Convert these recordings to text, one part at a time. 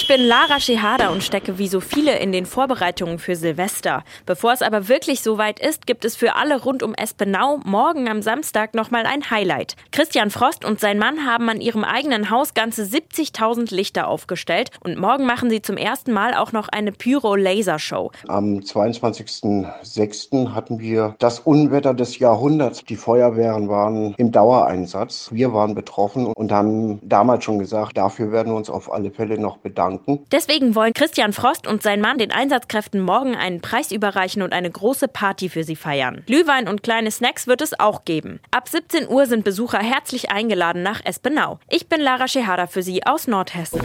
Ich bin Lara Shehada und stecke wie so viele in den Vorbereitungen für Silvester. Bevor es aber wirklich soweit ist, gibt es für alle rund um Espenau morgen am Samstag nochmal ein Highlight. Christian Frost und sein Mann haben an ihrem eigenen Haus ganze 70.000 Lichter aufgestellt und morgen machen sie zum ersten Mal auch noch eine Pyro-Laser-Show. Am 22.06. hatten wir das Unwetter des Jahrhunderts. Die Feuerwehren waren im Dauereinsatz. Wir waren betroffen und haben damals schon gesagt, dafür werden wir uns auf alle Fälle noch bedanken danken. Deswegen wollen Christian Frost und sein Mann den Einsatzkräften morgen einen Preis überreichen und eine große Party für sie feiern. Glühwein und kleine Snacks wird es auch geben. Ab 17 Uhr sind Besucher herzlich eingeladen nach Espenau. Ich bin Lara Schehada für Sie aus Nordhessen.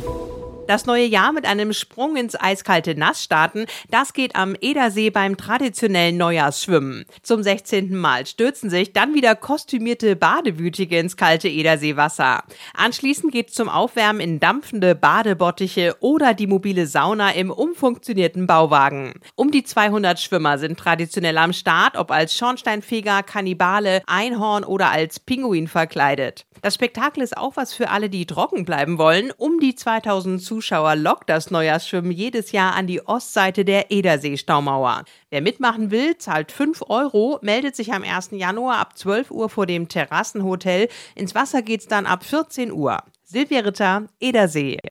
Das neue Jahr mit einem Sprung ins eiskalte Nass starten, das geht am Edersee beim traditionellen Neujahrsschwimmen. Zum 16. Mal stürzen sich dann wieder kostümierte Badewütige ins kalte Ederseewasser. Anschließend geht's zum Aufwärmen in dampfende Badebottiche oder die mobile Sauna im umfunktionierten Bauwagen. Um die 200 Schwimmer sind traditionell am Start, ob als Schornsteinfeger, Kannibale, Einhorn oder als Pinguin verkleidet. Das Spektakel ist auch was für alle, die trocken bleiben wollen. Um die 2000 Zuschauer lockt das Neujahrsschwimmen jedes Jahr an die Ostseite der Edersee-Staumauer. Wer mitmachen will, zahlt 5 Euro, meldet sich am 1. Januar ab 12 Uhr vor dem Terrassenhotel. Ins Wasser geht's dann ab 14 Uhr. Silvia Ritter, Edersee.